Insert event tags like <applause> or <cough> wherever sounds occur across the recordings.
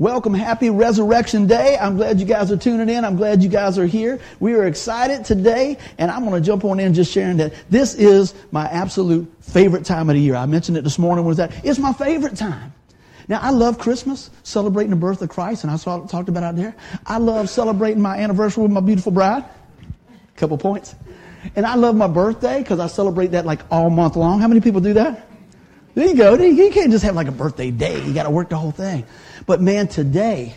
Welcome. Happy Resurrection Day. I'm glad you guys are tuning in. I'm glad you guys are here. We are excited today, and I'm going to jump on in just sharing that this is my absolute favorite time of the year. I mentioned it this morning. Was that? It's my favorite time. Now, I love Christmas, celebrating the birth of Christ, and I saw, talked about out there. I love celebrating my anniversary with my beautiful bride. Couple points. And I love my birthday because I celebrate that like all month long. How many people do that? There you go. You can't just have like a birthday day. You got to work the whole thing. But man, today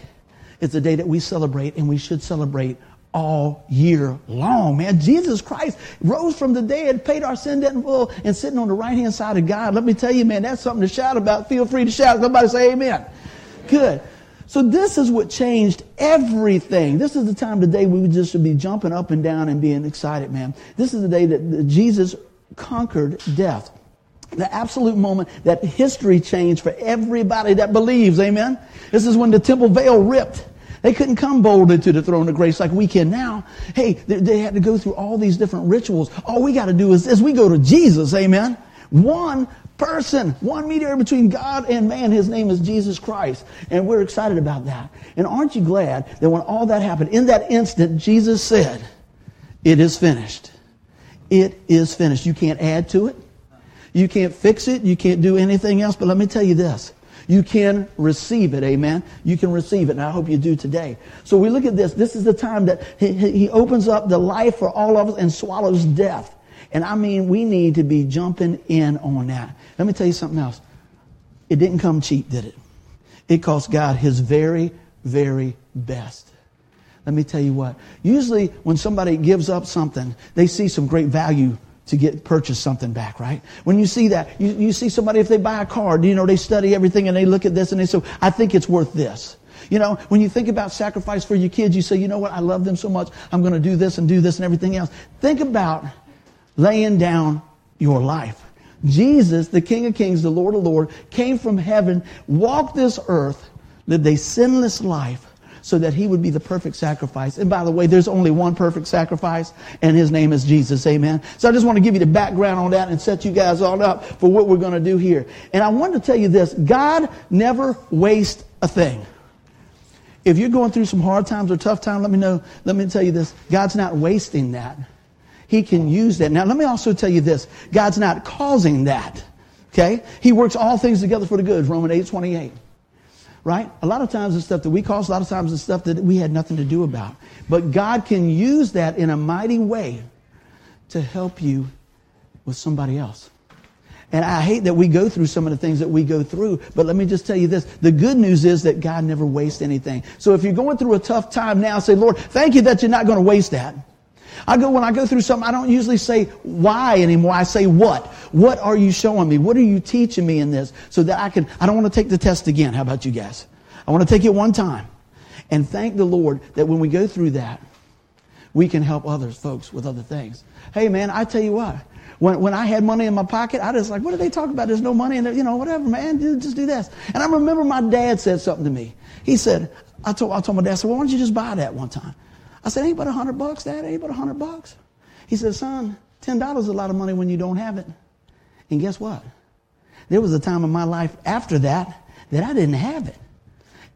is the day that we celebrate and we should celebrate all year long, man. Jesus Christ rose from the dead, paid our sin debt in full, and sitting on the right hand side of God. Let me tell you, man, that's something to shout about. Feel free to shout. Somebody say amen. Good. So this is what changed everything. This is the time today we just should be jumping up and down and being excited, man. This is the day that Jesus conquered death the absolute moment that history changed for everybody that believes. Amen. This is when the temple veil ripped. They couldn't come boldly to the throne of grace like we can now. Hey, they, they had to go through all these different rituals. All we got to do is, is we go to Jesus. Amen. One person, one mediator between God and man. His name is Jesus Christ. And we're excited about that. And aren't you glad that when all that happened, in that instant, Jesus said, it is finished. It is finished. You can't add to it. You can't fix it. You can't do anything else. But let me tell you this. You can receive it. Amen. You can receive it. And I hope you do today. So we look at this. This is the time that he, he opens up the life for all of us and swallows death. And I mean, we need to be jumping in on that. Let me tell you something else. It didn't come cheap, did it? It cost God his very, very best. Let me tell you what. Usually when somebody gives up something, they see some great value to get purchase something back, right? When you see that, you, you see somebody, if they buy a car, you know, they study everything and they look at this and they say, I think it's worth this. You know, when you think about sacrifice for your kids, you say, you know what, I love them so much, I'm going to do this and do this and everything else. Think about laying down your life. Jesus, the King of Kings, the Lord of Lords, came from heaven, walked this earth, lived a sinless life, so that he would be the perfect sacrifice. And by the way, there's only one perfect sacrifice, and his name is Jesus. Amen. So I just want to give you the background on that and set you guys all up for what we're going to do here. And I want to tell you this God never wastes a thing. If you're going through some hard times or tough times, let me know. Let me tell you this God's not wasting that. He can use that. Now, let me also tell you this God's not causing that. Okay? He works all things together for the good, Romans 8 28 right? A lot of times it's stuff that we cause, a lot of times it's stuff that we had nothing to do about. But God can use that in a mighty way to help you with somebody else. And I hate that we go through some of the things that we go through, but let me just tell you this. The good news is that God never wastes anything. So if you're going through a tough time now, say, Lord, thank you that you're not going to waste that. I go, when I go through something, I don't usually say why anymore. I say what. What are you showing me? What are you teaching me in this? So that I can, I don't want to take the test again. How about you guys? I want to take it one time. And thank the Lord that when we go through that, we can help others, folks, with other things. Hey man, I tell you what, when, when I had money in my pocket, I just like, what are they talking about? There's no money in there. You know, whatever, man, just do this. And I remember my dad said something to me. He said, I told, I told my dad, I said, well, why don't you just buy that one time? I said, ain't but a hundred bucks, Dad, ain't but a hundred bucks. He said, son, ten dollars is a lot of money when you don't have it. And guess what? There was a time in my life after that that I didn't have it.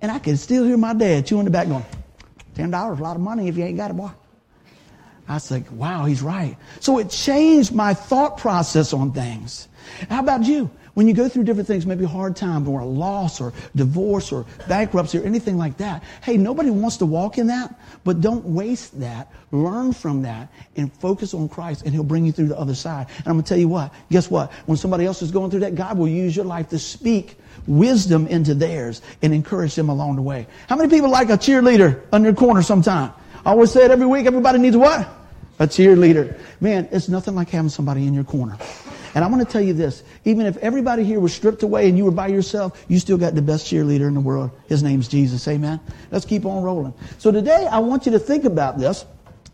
And I could still hear my dad chewing the back going, ten dollars, is a lot of money if you ain't got it, boy. I like, wow, he's right. So it changed my thought process on things. How about you? When you go through different things, maybe a hard times or a loss or divorce or bankruptcy or anything like that, hey, nobody wants to walk in that, but don't waste that. Learn from that and focus on Christ and he'll bring you through the other side. And I'm going to tell you what, guess what? When somebody else is going through that, God will use your life to speak wisdom into theirs and encourage them along the way. How many people like a cheerleader on their corner sometime? I always say it every week, everybody needs what? A cheerleader. Man, it's nothing like having somebody in your corner. And I want to tell you this even if everybody here was stripped away and you were by yourself, you still got the best cheerleader in the world. His name's Jesus. Amen. Let's keep on rolling. So today, I want you to think about this.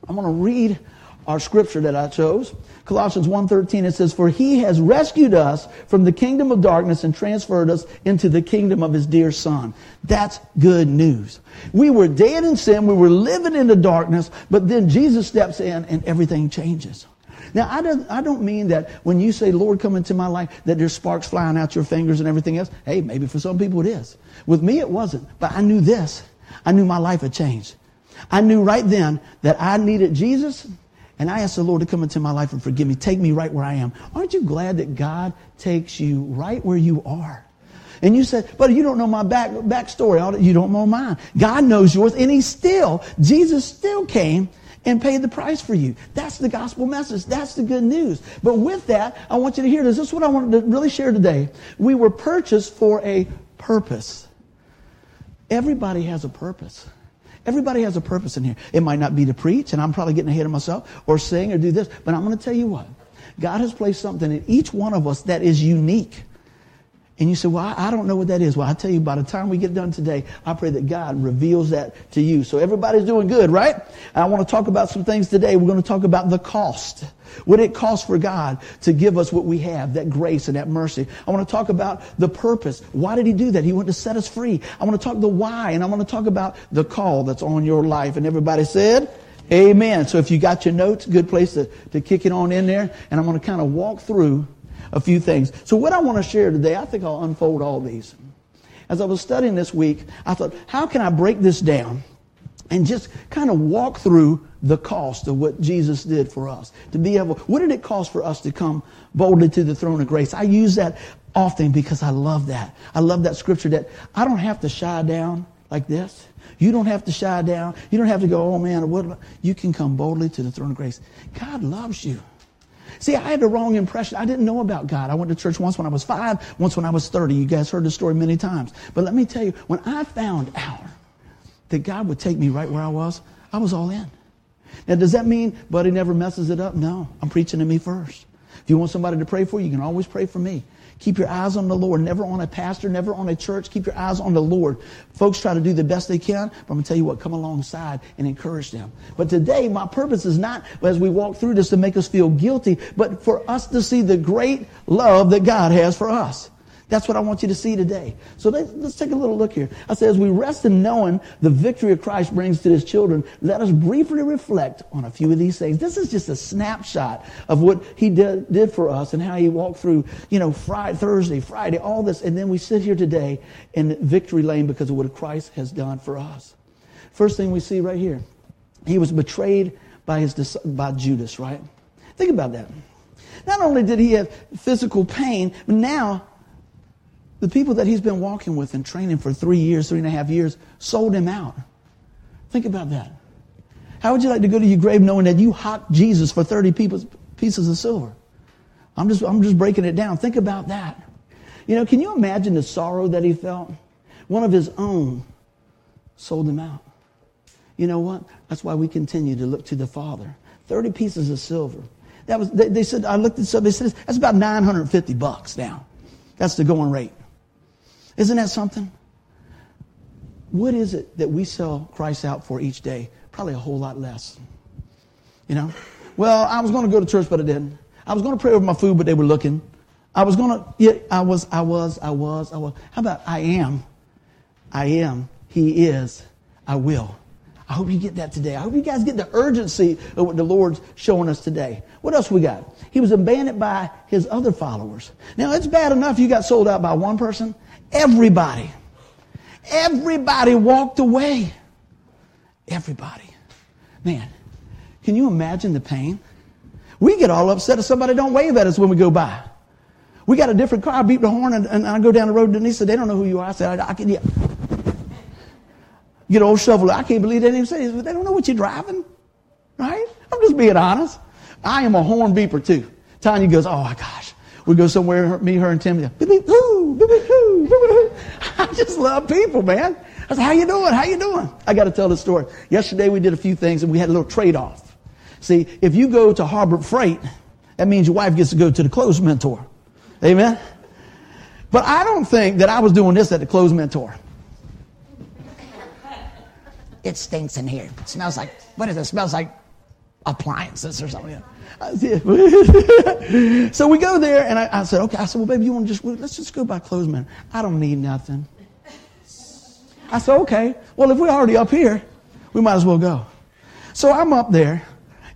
I'm going to read our scripture that I chose. Colossians 1.13, it says, For he has rescued us from the kingdom of darkness and transferred us into the kingdom of his dear son. That's good news. We were dead in sin. We were living in the darkness, but then Jesus steps in and everything changes. Now, I don't, I don't mean that when you say, Lord, come into my life, that there's sparks flying out your fingers and everything else. Hey, maybe for some people it is. With me, it wasn't. But I knew this. I knew my life had changed. I knew right then that I needed Jesus, and I asked the Lord to come into my life and forgive me. Take me right where I am. Aren't you glad that God takes you right where you are? And you said, but you don't know my back backstory. You don't know mine. God knows yours, and He still, Jesus still came and paid the price for you. That's the gospel message. That's the good news. But with that, I want you to hear this. This is what I wanted to really share today. We were purchased for a purpose. Everybody has a purpose. Everybody has a purpose in here. It might not be to preach, and I'm probably getting ahead of myself, or sing, or do this, but I'm going to tell you what. God has placed something in each one of us that is unique. And you say, well, I, don't know what that is. Well, I tell you, by the time we get done today, I pray that God reveals that to you. So everybody's doing good, right? I want to talk about some things today. We're going to talk about the cost. What it costs for God to give us what we have, that grace and that mercy. I want to talk about the purpose. Why did he do that? He wanted to set us free. I want to talk the why, and I want to talk about the call that's on your life. And everybody said, Amen. So if you got your notes, good place to, to kick it on in there. And I'm going to kind of walk through a few things. So what I want to share today, I think I'll unfold all these. As I was studying this week, I thought, how can I break this down and just kind of walk through the cost of what Jesus did for us? To be able, what did it cost for us to come boldly to the throne of grace? I use that often because I love that. I love that scripture that I don't have to shy down like this. You don't have to shy down. You don't have to go, oh man, what? You can come boldly to the throne of grace. God loves you. See, I had the wrong impression. I didn't know about God. I went to church once when I was five, once when I was 30. You guys heard the story many times. But let me tell you, when I found out that God would take me right where I was, I was all in. Now, does that mean Buddy never messes it up? No. I'm preaching to me first. If you want somebody to pray for you, you can always pray for me. Keep your eyes on the Lord, never on a pastor, never on a church. Keep your eyes on the Lord. Folks try to do the best they can, but I'm going to tell you what, come alongside and encourage them. But today, my purpose is not, as we walk through this, to make us feel guilty, but for us to see the great love that God has for us. That's what I want you to see today. So let's, let's take a little look here. I say, as we rest in knowing the victory of Christ brings to his children, let us briefly reflect on a few of these things. This is just a snapshot of what he did, did for us and how he walked through, you know, Friday, Thursday, Friday, all this. And then we sit here today in victory lane because of what Christ has done for us. First thing we see right here, he was betrayed by his by Judas, right? Think about that. Not only did he have physical pain, but now the people that he's been walking with and training for three years, three and a half years, sold him out. Think about that. How would you like to go to your grave knowing that you hocked Jesus for 30 pieces of silver? I'm just, I'm just breaking it down. Think about that. You know, can you imagine the sorrow that he felt? One of his own sold him out. You know what? That's why we continue to look to the Father. 30 pieces of silver. That was, they, they said, I looked at something, they said, that's about 950 bucks now. That's the going rate. Isn't that something? What is it that we sell Christ out for each day? Probably a whole lot less. You know? Well, I was going to go to church, but I didn't. I was going to pray over my food, but they were looking. I was going to, yeah, I was, I was, I was, I was. How about I am? I am. He is. I will. I hope you get that today. I hope you guys get the urgency of what the Lord's showing us today. What else we got? He was abandoned by his other followers. Now, it's bad enough you got sold out by one person. Everybody. Everybody walked away. Everybody. Man, can you imagine the pain? We get all upset if somebody don't wave at us when we go by. We got a different car. I beat the horn and, and I go down the road. He said, they don't know who you are. I said, I, I can, yeah. Get old shovel. I can't believe they didn't even say. They don't know what you're driving. Right? I'm just being honest. I am a horn beeper too. Tanya goes, oh my gosh. We go somewhere, me, her, and Tim. Beep. <laughs> I just love people, man. I said, how you doing? How you doing? I got to tell the story. Yesterday we did a few things and we had a little trade-off. See, if you go to Harbor Freight, that means your wife gets to go to the clothes mentor. Amen? But I don't think that I was doing this at the clothes mentor. It stinks in here. It smells like, what is it? It smells like appliances or something. <laughs> so we go there, and I, I, said, okay. I said, well, baby, you want to just, let's just go by clothesman. I don't need nothing. I said, okay. Well, if we're already up here, we might as well go. So I'm up there,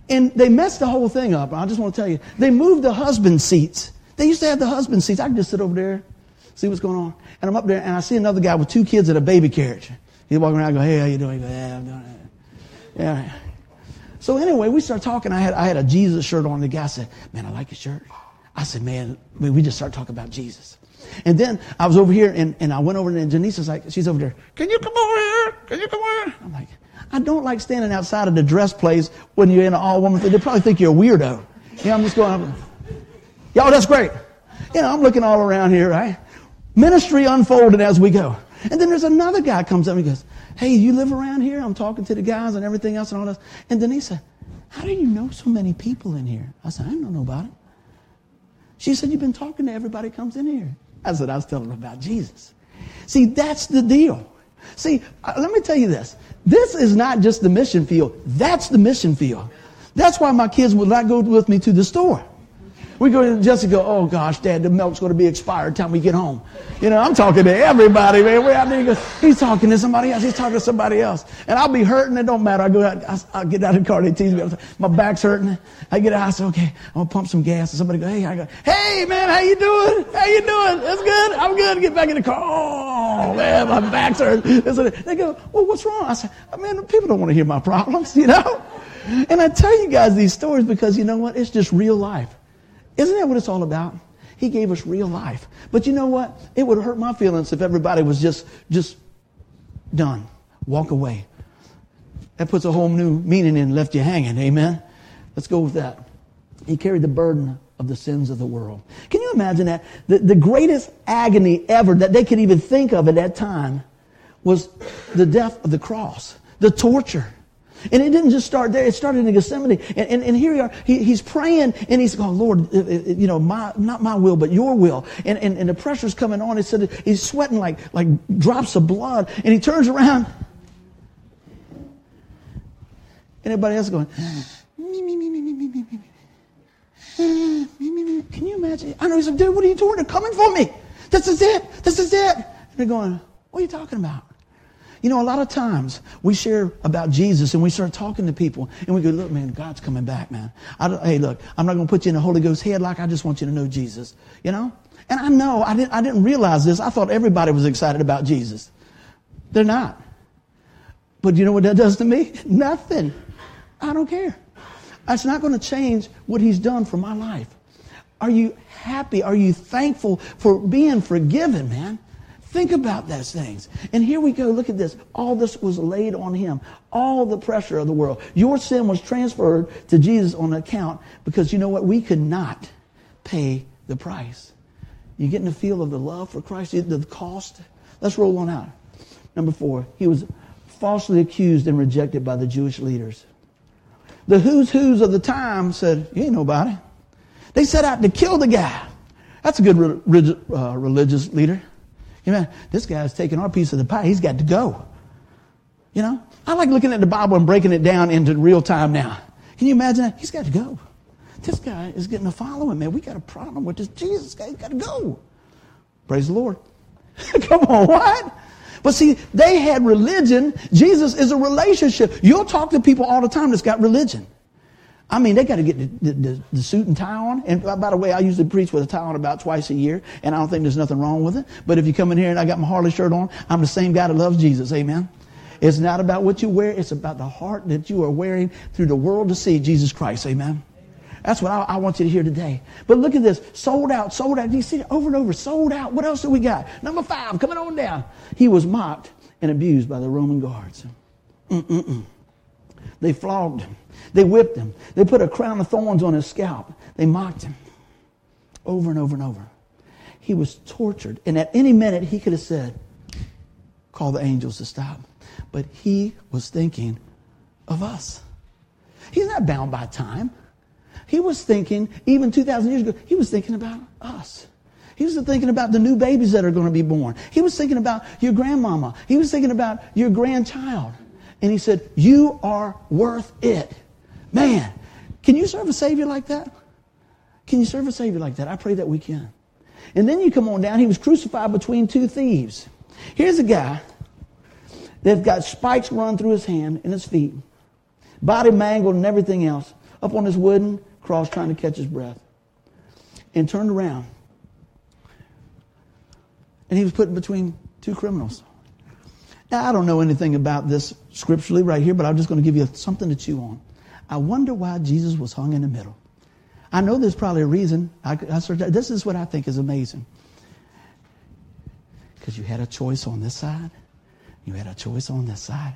And they messed the whole thing up. I just want to tell you, they moved the husband seats. They used to have the husband seats. I can just sit over there, see what's going on. And I'm up there, and I see another guy with two kids in a baby carriage. He's walking around, I go, hey, how you doing? He yeah, I'm doing it. Yeah. So anyway, we start talking. I had, I had a Jesus shirt on. The guy said, man, I like your shirt. I said, man, we just start talking about Jesus. And then I was over here and, and I went over and Janice like, she's over there. Can you come over here? Can you come over here? I'm like, I don't like standing outside of the dress place when you're in an all woman thing. They probably think you're a weirdo. Know, I'm just going, y'all, that's great. You know, I'm looking all around here, right? Ministry unfolded as we go. And then there's another guy comes up and he goes, Hey, you live around here? I'm talking to the guys and everything else and all this. And Denise said, How do you know so many people in here? I said, I don't know about it. She said, You've been talking to everybody comes in here. I said, I was telling them about Jesus. See, that's the deal. See, uh, let me tell you this. This is not just the mission field. That's the mission field. That's why my kids would not go with me to the store. We go to Jessica, oh gosh, Dad, the milk's going to be expired time we get home. You know, I'm talking to everybody, man. We're out there. He's talking to somebody else. He's talking to somebody else. And I'll be hurting. It don't matter. I go out, I, I get out of the car. They tease me. My back's hurting. I get out. I say, okay, I'm going to pump some gas. And somebody go, hey, I go, hey, man, how you doing? How you doing? That's good. I'm good. Get back in the car. Oh, man, my back's hurting. They go, well, what's wrong? I say, uh, man, people don't want to hear my problems, <laughs> you know? And I tell you guys these stories because you know what? It's just real life. Isn't that what it's all about? He gave us real life. But you know what? It would hurt my feelings if everybody was just, just done. Walk away. That puts a whole new meaning in, left you hanging. Amen? Let's go with that. He carried the burden of the sins of the world. Can you imagine that? The, the greatest agony ever that they could even think of at that time was the death of the cross, the torture. And it didn't just start there. It started in Gethsemane. And, and, and here we are. He, he's praying and he's going, Lord, uh, uh, you know, my, not my will, but your will. And, and, and the pressure's coming on. He said he's sweating like, like drops of blood. And he turns around. And everybody else going, me, me, me, me, me, me, me, me. Can you imagine? I know he's like, dude, what are you doing? They're coming for me. This is it. This is it. And they're going, what are you talking about? You know, a lot of times we share about Jesus and we start talking to people and we go, look, man, God's coming back, man. hey, look, I'm not going to put you in the Holy Ghost headlock. I just want you to know Jesus, you know? And I know, I didn't, I didn't realize this. I thought everybody was excited about Jesus. They're not. But you know what that does to me? <laughs> Nothing. I don't care. It's not going to change what he's done for my life. Are you happy? Are you thankful for being forgiven, man? Think about those things. And here we go. Look at this. All this was laid on him. All the pressure of the world. Your sin was transferred to Jesus on account because you know what? We could not pay the price. You getting the feel of the love for Christ, the cost? Let's roll on out. Number four, he was falsely accused and rejected by the Jewish leaders. The who's who's of the time said, You ain't nobody. They set out to kill the guy. That's a good re- uh, religious leader. Know, this guy's taking our piece of the pie. He's got to go. You know, I like looking at the Bible and breaking it down into real time now. Can you imagine that? He's got to go. This guy is getting a following, man. We got a problem with this Jesus guy. He's got to go. Praise the Lord. <laughs> Come on, what? But see, they had religion. Jesus is a relationship. You'll talk to people all the time that's got religion. I mean, they got to get the, the, the, suit and tie on. And uh, by the way, I usually preach with a tie on about twice a year, and I don't think there's nothing wrong with it. But if you come in here and I got my Harley shirt on, I'm the same guy that loves Jesus. Amen. It's not about what you wear, it's about the heart that you are wearing through the world to see Jesus Christ. Amen. That's what I, I, want you to hear today. But look at this. Sold out, sold out. You see it over and over. Sold out. What else do we got? Number five, coming on down. He was mocked and abused by the Roman guards. Mm-mm-mm. They flogged him. They whipped him. They put a crown of thorns on his scalp. They mocked him over and over and over. He was tortured. And at any minute, he could have said, Call the angels to stop. But he was thinking of us. He's not bound by time. He was thinking, even 2,000 years ago, he was thinking about us. He was thinking about the new babies that are going to be born. He was thinking about your grandmama. He was thinking about your grandchild. And he said, You are worth it. Man, can you serve a Savior like that? Can you serve a Savior like that? I pray that we can. And then you come on down, he was crucified between two thieves. Here's a guy that's got spikes run through his hand and his feet, body mangled and everything else, up on this wooden cross trying to catch his breath and turned around. And he was put between two criminals. Now, I don't know anything about this scripturally right here, but I'm just going to give you something to chew on. I wonder why Jesus was hung in the middle. I know there's probably a reason. I, I this is what I think is amazing. Because you had a choice on this side, you had a choice on this side.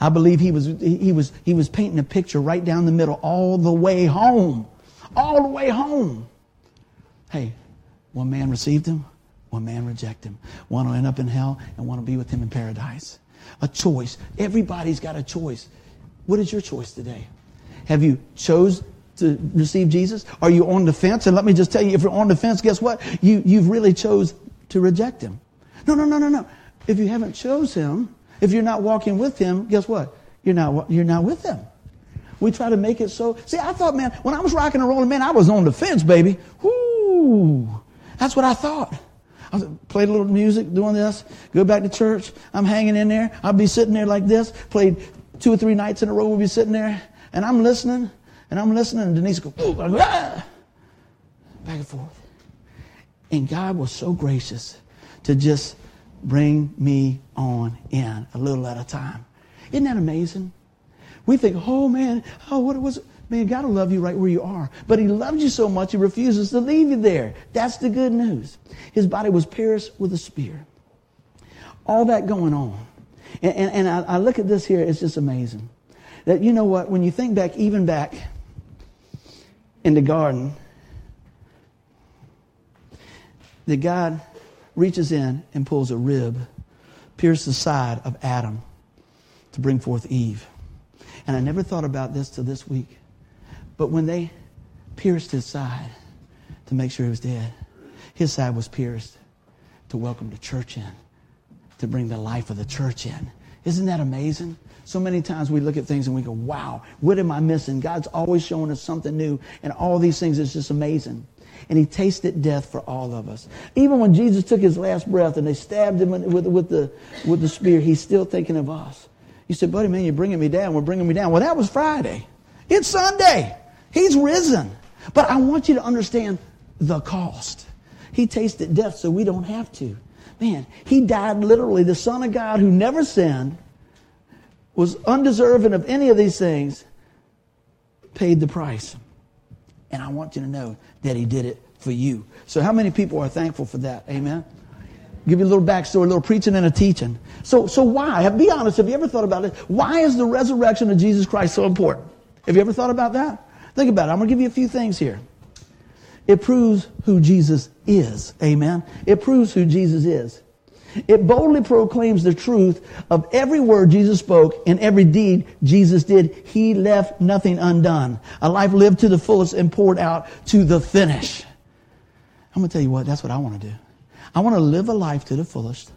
I believe he was, he, was, he was painting a picture right down the middle all the way home. All the way home. Hey, one man received him, one man rejected him. One will end up in hell, and one will be with him in paradise. A choice. Everybody's got a choice. What is your choice today? Have you chose to receive Jesus? Are you on the fence? And let me just tell you, if you're on the fence, guess what? You, you've really chose to reject him. No, no, no, no, no. If you haven't chose him, if you're not walking with him, guess what? You're not, you're not with him. We try to make it so. See, I thought, man, when I was rocking and rolling, man, I was on the fence, baby. Whoo! That's what I thought. I played a little music, doing this, go back to church. I'm hanging in there. I'll be sitting there like this. Played two or three nights in a row. We'll be sitting there, and I'm listening, and I'm listening, and Denise go, ah! back and forth. And God was so gracious to just bring me on in a little at a time. Isn't that amazing? We think, oh man, oh, what was it? Man, God will love you right where you are. But He loves you so much, He refuses to leave you there. That's the good news. His body was pierced with a spear. All that going on. And, and, and I, I look at this here, it's just amazing. That you know what, when you think back, even back in the garden, that God reaches in and pulls a rib, pierces the side of Adam to bring forth Eve. And I never thought about this till this week. But when they pierced his side to make sure he was dead, his side was pierced to welcome the church in, to bring the life of the church in. Isn't that amazing? So many times we look at things and we go, wow, what am I missing? God's always showing us something new, and all these things is just amazing. And he tasted death for all of us. Even when Jesus took his last breath and they stabbed him with, with, the, with the spear, he's still thinking of us. He said, buddy, man, you're bringing me down. We're bringing me down. Well, that was Friday. It's Sunday. He's risen. But I want you to understand the cost. He tasted death so we don't have to. Man, he died literally. The Son of God who never sinned, was undeserving of any of these things, paid the price. And I want you to know that he did it for you. So how many people are thankful for that? Amen. Give you a little backstory, a little preaching and a teaching. So, so why? Be honest. Have you ever thought about it? Why is the resurrection of Jesus Christ so important? Have you ever thought about that? Think about it. I'm going to give you a few things here. It proves who Jesus is. Amen. It proves who Jesus is. It boldly proclaims the truth of every word Jesus spoke and every deed Jesus did. He left nothing undone. A life lived to the fullest and poured out to the finish. I'm going to tell you what, that's what I want to do. I want to live a life to the fullest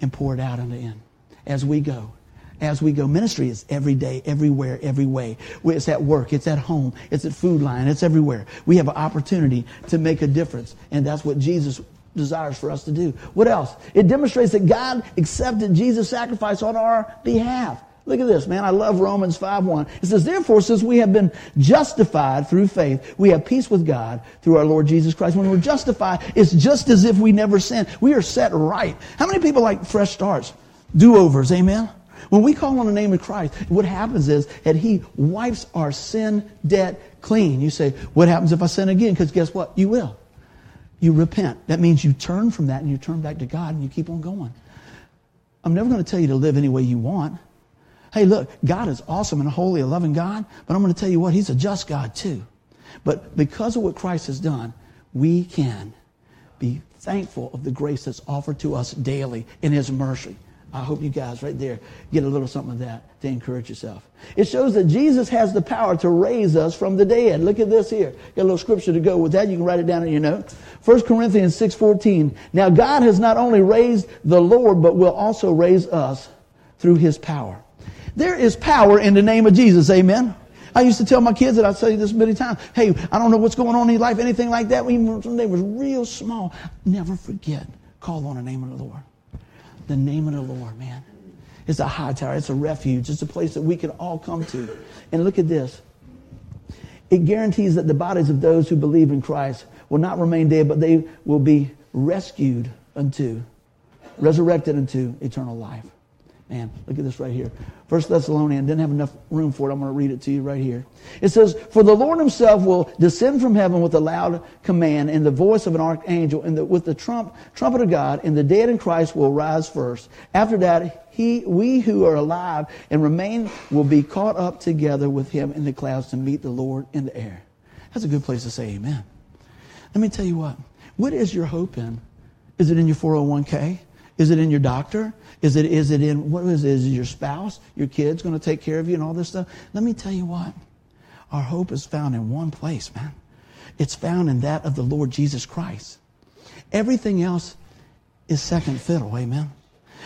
and pour it out unto the end as we go as we go. Ministry is every day, everywhere, every way. It's at work, it's at home, it's at Food Lion, it's everywhere. We have an opportunity to make a difference, and that's what Jesus desires for us to do. What else? It demonstrates that God accepted Jesus' sacrifice on our behalf. Look at this, man. I love Romans 5.1. It says, Therefore, since we have been justified through faith, we have peace with God through our Lord Jesus Christ. When we're justified, it's just as if we never sinned. We are set right. How many people like fresh starts? Do-overs, amen? When we call on the name of Christ, what happens is that He wipes our sin debt clean. You say, what happens if I sin again? Because guess what? You will. You repent. That means you turn from that and you turn back to God and you keep on going. I'm never going to tell you to live any way you want. Hey, look, God is awesome and holy, a loving God, but I'm going to tell you what, He's a just God too. But because of what Christ has done, we can be thankful of the grace that's offered to us daily in His mercy. I hope you guys right there get a little something of that to encourage yourself. It shows that Jesus has the power to raise us from the dead. Look at this here. Got a little scripture to go with that. You can write it down in your note. 1 Corinthians 6.14. Now God has not only raised the Lord, but will also raise us through his power. There is power in the name of Jesus. Amen. I used to tell my kids that I say this many times. Hey, I don't know what's going on in your life, anything like that. Even when they was real small, never forget. Call on the name of the Lord. The name of the Lord, man. It's a high tower. It's a refuge. It's a place that we can all come to. And look at this. It guarantees that the bodies of those who believe in Christ will not remain dead, but they will be rescued unto, resurrected unto eternal life. Man, look at this right here. First Thessalonians didn't have enough room for it. I'm going to read it to you right here. It says, For the Lord himself will descend from heaven with a loud command and the voice of an archangel and the, with the trump, trumpet of God, and the dead in Christ will rise first. After that, he, we who are alive and remain will be caught up together with him in the clouds to meet the Lord in the air. That's a good place to say amen. Let me tell you what. What is your hope in? Is it in your 401k? Is it in your doctor? Is it, is it in, what is it? Is it your spouse? Your kids going to take care of you and all this stuff? Let me tell you what. Our hope is found in one place, man. It's found in that of the Lord Jesus Christ. Everything else is second fiddle, amen.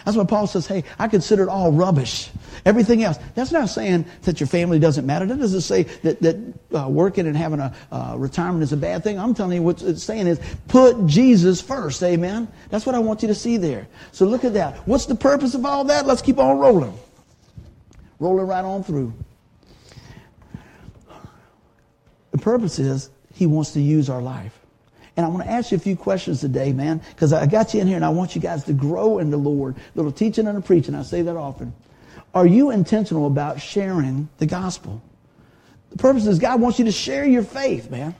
That's why Paul says, hey, I consider it all rubbish. Everything else. That's not saying that your family doesn't matter. That doesn't say that, that uh, working and having a uh, retirement is a bad thing. I'm telling you what it's saying is put Jesus first. Amen. That's what I want you to see there. So look at that. What's the purpose of all that? Let's keep on rolling. Rolling right on through. The purpose is he wants to use our life. And I want to ask you a few questions today, man, because I got you in here and I want you guys to grow in the Lord. Little teaching and a preaching. I say that often. Are you intentional about sharing the gospel? The purpose is God wants you to share your faith, man.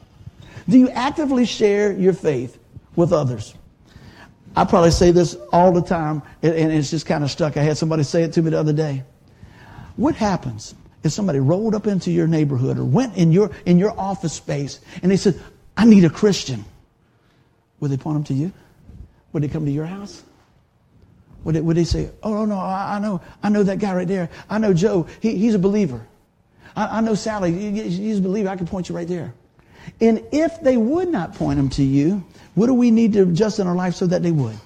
Do you actively share your faith with others? I probably say this all the time, and it's just kind of stuck. I had somebody say it to me the other day. What happens if somebody rolled up into your neighborhood or went in your, in your office space and they said, I need a Christian? Would they point them to you? Would they come to your house? Would they, would they say, oh, no, I, I know, I know that guy right there. I know Joe. He, he's a believer. I, I know Sally. He's a believer. I can point you right there. And if they would not point them to you, what do we need to adjust in our life so that they would?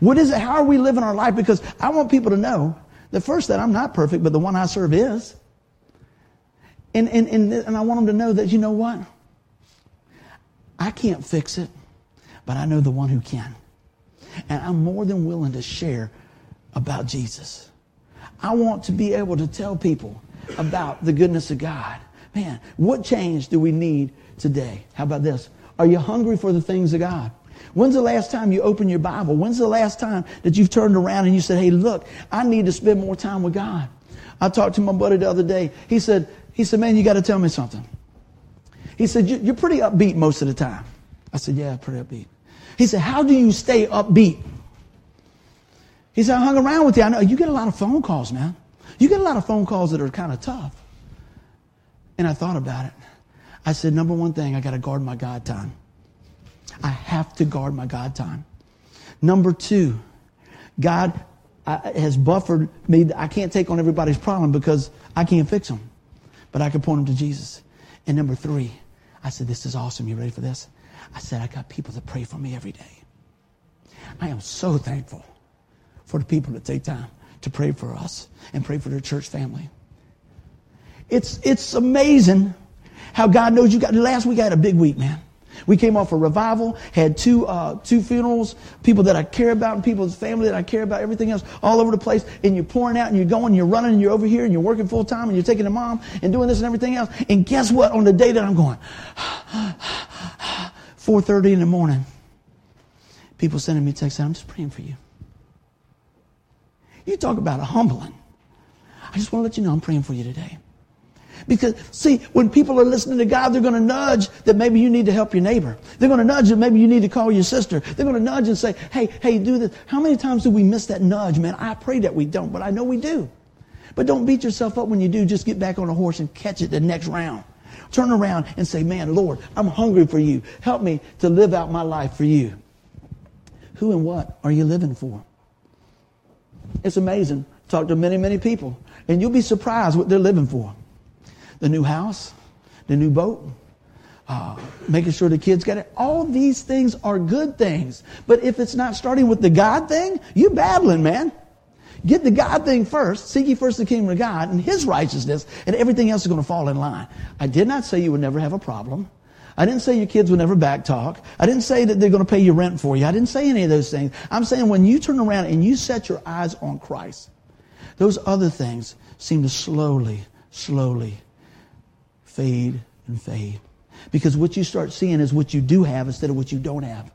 What is it? How are we living our life? Because I want people to know that first that I'm not perfect, but the one I serve is. And, and, and, and I want them to know that, you know what? I can't fix it but I know the one who can. And I'm more than willing to share about Jesus. I want to be able to tell people about the goodness of God. Man, what change do we need today? How about this? Are you hungry for the things of God? When's the last time you opened your Bible? When's the last time that you've turned around and you said, hey, look, I need to spend more time with God? I talked to my buddy the other day. He said, he said, man, you got to tell me something. He said, you're pretty upbeat most of the time. I said, yeah, pretty upbeat. He said, How do you stay upbeat? He said, I hung around with you. I know you get a lot of phone calls, man. You get a lot of phone calls that are kind of tough. And I thought about it. I said, Number one thing, I got to guard my God time. I have to guard my God time. Number two, God has buffered me. I can't take on everybody's problem because I can't fix them, but I can point them to Jesus. And number three, I said, This is awesome. You ready for this? I said, I got people that pray for me every day. I am so thankful for the people that take time to pray for us and pray for their church family. It's, it's amazing how God knows you got. Last week I had a big week, man. We came off a revival, had two, uh, two funerals, people that I care about and people's family that I care about, everything else all over the place. And you're pouring out and you're going, and you're running and you're over here and you're working full time and you're taking the mom and doing this and everything else. And guess what? On the day that I'm going, <sighs> <sighs> <sighs> 4.30 in the morning, people sending me texts, I'm just praying for you. You talk about a humbling. I just want to let you know I'm praying for you today. Because, see, when people are listening to God, they're going to nudge that maybe you need to help your neighbor. They're going to nudge that maybe you need to call your sister. They're going to nudge and say, hey, hey, do this. How many times do we miss that nudge, man? I pray that we don't, but I know we do. But don't beat yourself up when you do. Just get back on a horse and catch it the next round. Turn around and say, Man, Lord, I'm hungry for you. Help me to live out my life for you. Who and what are you living for? It's amazing. Talk to many, many people, and you'll be surprised what they're living for. The new house, the new boat, uh, making sure the kids get it. All these things are good things. But if it's not starting with the God thing, you're babbling, man. Get the God thing first. Seek ye first the kingdom of God and his righteousness, and everything else is going to fall in line. I did not say you would never have a problem. I didn't say your kids would never back talk. I didn't say that they're going to pay your rent for you. I didn't say any of those things. I'm saying when you turn around and you set your eyes on Christ, those other things seem to slowly, slowly fade and fade. Because what you start seeing is what you do have instead of what you don't have.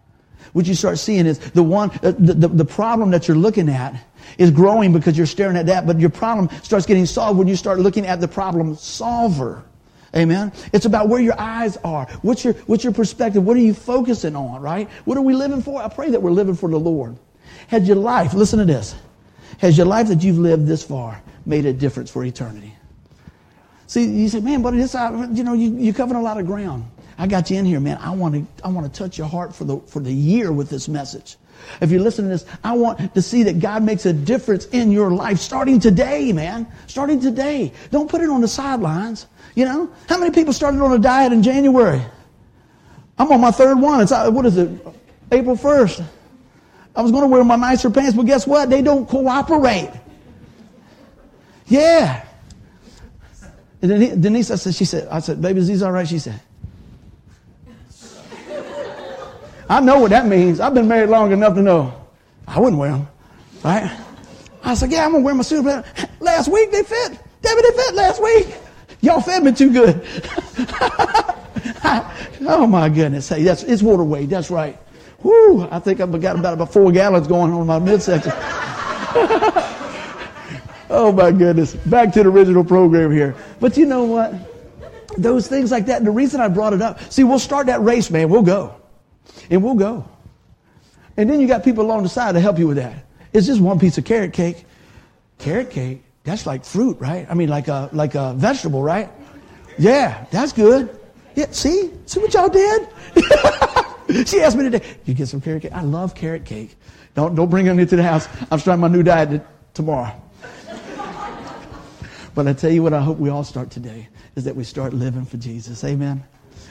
What you start seeing is the one, uh, the, the, the problem that you're looking at is growing because you're staring at that, but your problem starts getting solved when you start looking at the problem solver. Amen. It's about where your eyes are. What's your, what's your perspective? What are you focusing on, right? What are we living for? I pray that we're living for the Lord. Has your life, listen to this, has your life that you've lived this far made a difference for eternity? See, you say, man, but this, you know, you, you're covering a lot of ground. I got you in here, man. I want to, I want to touch your heart for the, for the year with this message. If you listen to this, I want to see that God makes a difference in your life starting today, man. Starting today. Don't put it on the sidelines. You know, how many people started on a diet in January? I'm on my third one. It's, uh, what is it? April 1st. I was going to wear my nicer pants, but guess what? They don't cooperate. Yeah. Denise, I said, she said, I said, baby, is these all right? She said, I know what that means. I've been married long enough to know I wouldn't wear them. Right? I said, yeah, I'm to wear my suit. But Last week they fit. Debbie, they fit last week. Y'all fed me too good. <laughs> oh my goodness. Hey, that's, it's water weight. That's right. Whoo, I think I've got about, about four gallons going on in my midsection. <laughs> oh my goodness. Back to the original program here. But you know what? Those things like that. The reason I brought it up, see, we'll start that race, man. We'll go. And we'll go. And then you got people along the side to help you with that. It's just one piece of carrot cake. Carrot cake, that's like fruit, right? I mean, like a, like a vegetable, right? Yeah, that's good. Yeah, see? See what y'all did? <laughs> she asked me today, you get some carrot cake? I love carrot cake. Don't, don't bring any to the house. I'm starting my new diet tomorrow. but I tell you what I hope we all start today is that we start living for Jesus. Amen.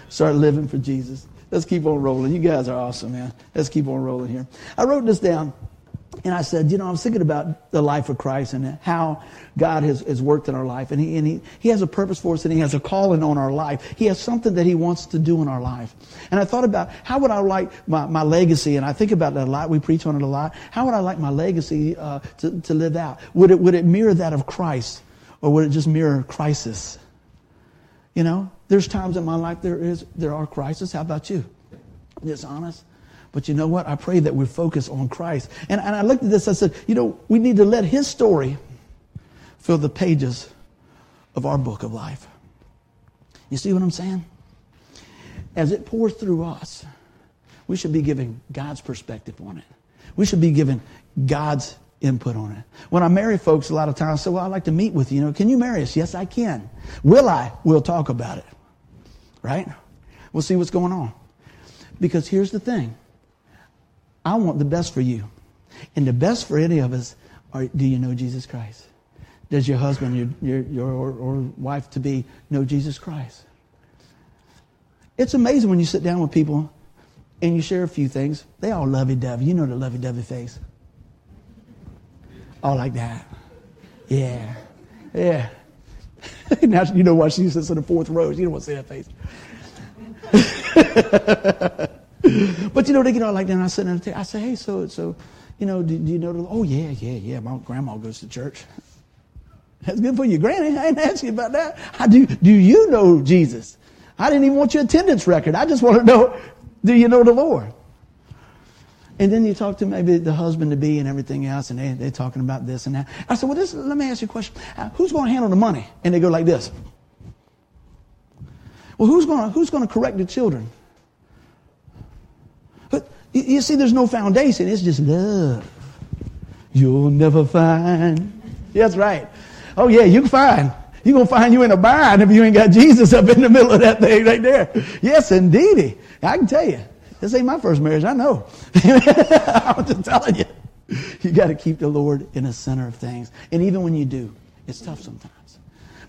Start living for Jesus. Let's keep on rolling. You guys are awesome, man. Let's keep on rolling here. I wrote this down. And I said, you know, I was thinking about the life of Christ and how God has, has worked in our life. And, he, and he, he has a purpose for us and He has a calling on our life. He has something that He wants to do in our life. And I thought about how would I like my, my legacy, and I think about that a lot. We preach on it a lot. How would I like my legacy uh, to, to live out? Would it, would it mirror that of Christ or would it just mirror crisis? You know, there's times in my life there is there are crises. How about you? Just honest. But you know what? I pray that we focus on Christ. And, and I looked at this, I said, you know, we need to let his story fill the pages of our book of life. You see what I'm saying? As it pours through us, we should be giving God's perspective on it. We should be giving God's input on it. When I marry folks, a lot of times I say, well, I'd like to meet with you. You know, can you marry us? Yes, I can. Will I? We'll talk about it. Right? We'll see what's going on. Because here's the thing. I want the best for you. And the best for any of us are, do you know Jesus Christ? Does your husband, your, your, your or, or wife to be know Jesus Christ? It's amazing when you sit down with people and you share a few things. They all lovey-dovey. You know the lovey-dovey face. All like that. Yeah. Yeah. <laughs> now you know why she sits in the fourth row. You don't want to see that face. <laughs> but you know, they get all like that. And I sit in the I say, hey, so, so, you know, do, do you know the, oh yeah, yeah, yeah. My grandma goes to church. That's good for you, Granny. I ain't asking you about that. I do, do you know Jesus? I didn't even want your attendance record. I just want to know, do you know the Lord? And then you talk to maybe the husband to be and everything else, and they, they're talking about this and that. I said, well, this, let me ask you a question. Uh, who's going to handle the money? And they go like this. Well, who's going to, who's going to correct the children? But you see, there's no foundation. It's just love. You'll never find. That's right. Oh, yeah, you can find. You're going to find you in a bind if you ain't got Jesus up in the middle of that thing right there. Yes, indeedy. I can tell you. This ain't my first marriage. I know. <laughs> I'm just telling you. You got to keep the Lord in the center of things. And even when you do, it's tough sometimes.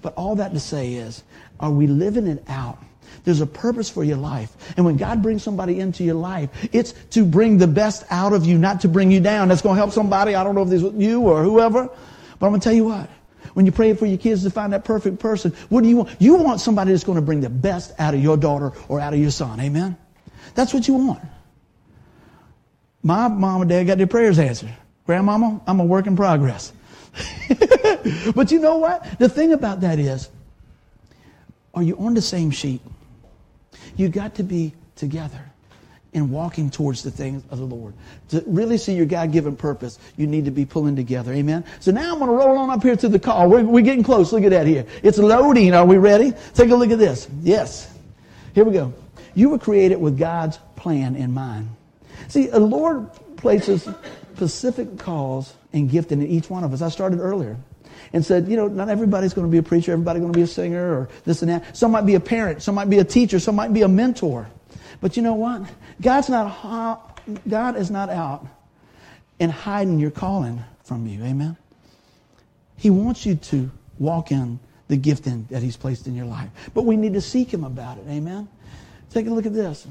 But all that to say is, are we living it out? There's a purpose for your life. And when God brings somebody into your life, it's to bring the best out of you, not to bring you down. That's going to help somebody. I don't know if it's with you or whoever, but I'm going to tell you what. When you pray for your kids to find that perfect person, what do you want? You want somebody that's going to bring the best out of your daughter or out of your son. Amen? That's what you want. My mom and dad got their prayers answered. Grandmama, I'm a work in progress. <laughs> but you know what? The thing about that is, are you on the same sheet? You got to be together in walking towards the things of the Lord. To really see your God given purpose, you need to be pulling together. Amen. So now I'm going to roll on up here to the call. We're, we're getting close. Look at that here. It's loading. Are we ready? Take a look at this. Yes. Here we go. You were created with God's plan in mind. See, the Lord places specific calls and gifting in each one of us. I started earlier and said, you know, not everybody's going to be a preacher, everybody's going to be a singer or this and that. Some might be a parent, some might be a teacher, some might be a mentor. But you know what? God's not, God is not out and hiding your calling from you. Amen? He wants you to walk in the gifting that He's placed in your life. But we need to seek Him about it. Amen? Take a look at this.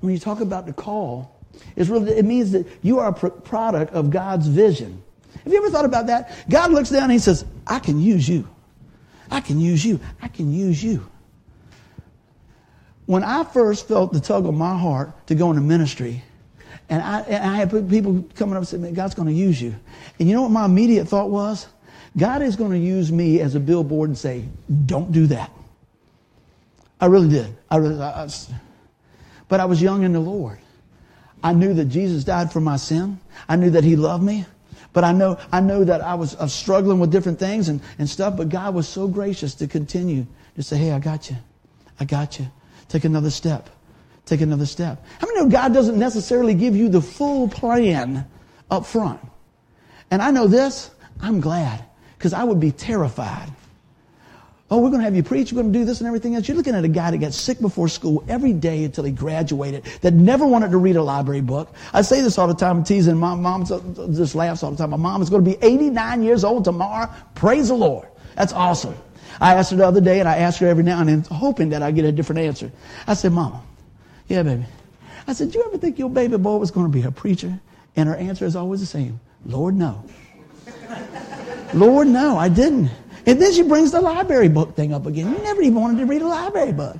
When you talk about the call, it's really, it means that you are a product of God's vision. Have you ever thought about that? God looks down and He says, I can use you. I can use you. I can use you. When I first felt the tug of my heart to go into ministry, and I, and I had people coming up and saying, God's going to use you. And you know what my immediate thought was? God is going to use me as a billboard and say, Don't do that. I really did. I really, I, but I was young in the Lord. I knew that Jesus died for my sin. I knew that He loved me. But I know, I know that I was, I was struggling with different things and, and stuff, but God was so gracious to continue to say, hey, I got you. I got you. Take another step. Take another step. How many know God doesn't necessarily give you the full plan up front? And I know this, I'm glad, because I would be terrified Oh, we're going to have you preach. We're going to do this and everything else. You're looking at a guy that got sick before school every day until he graduated, that never wanted to read a library book. I say this all the time, teasing. My mom just laughs all the time. My mom is going to be 89 years old tomorrow. Praise the Lord. That's awesome. I asked her the other day, and I ask her every now and then, hoping that I get a different answer. I said, Mama, yeah, baby. I said, you ever think your baby boy was going to be a preacher? And her answer is always the same Lord, no. <laughs> Lord, no, I didn't. And then she brings the library book thing up again. You never even wanted to read a library book.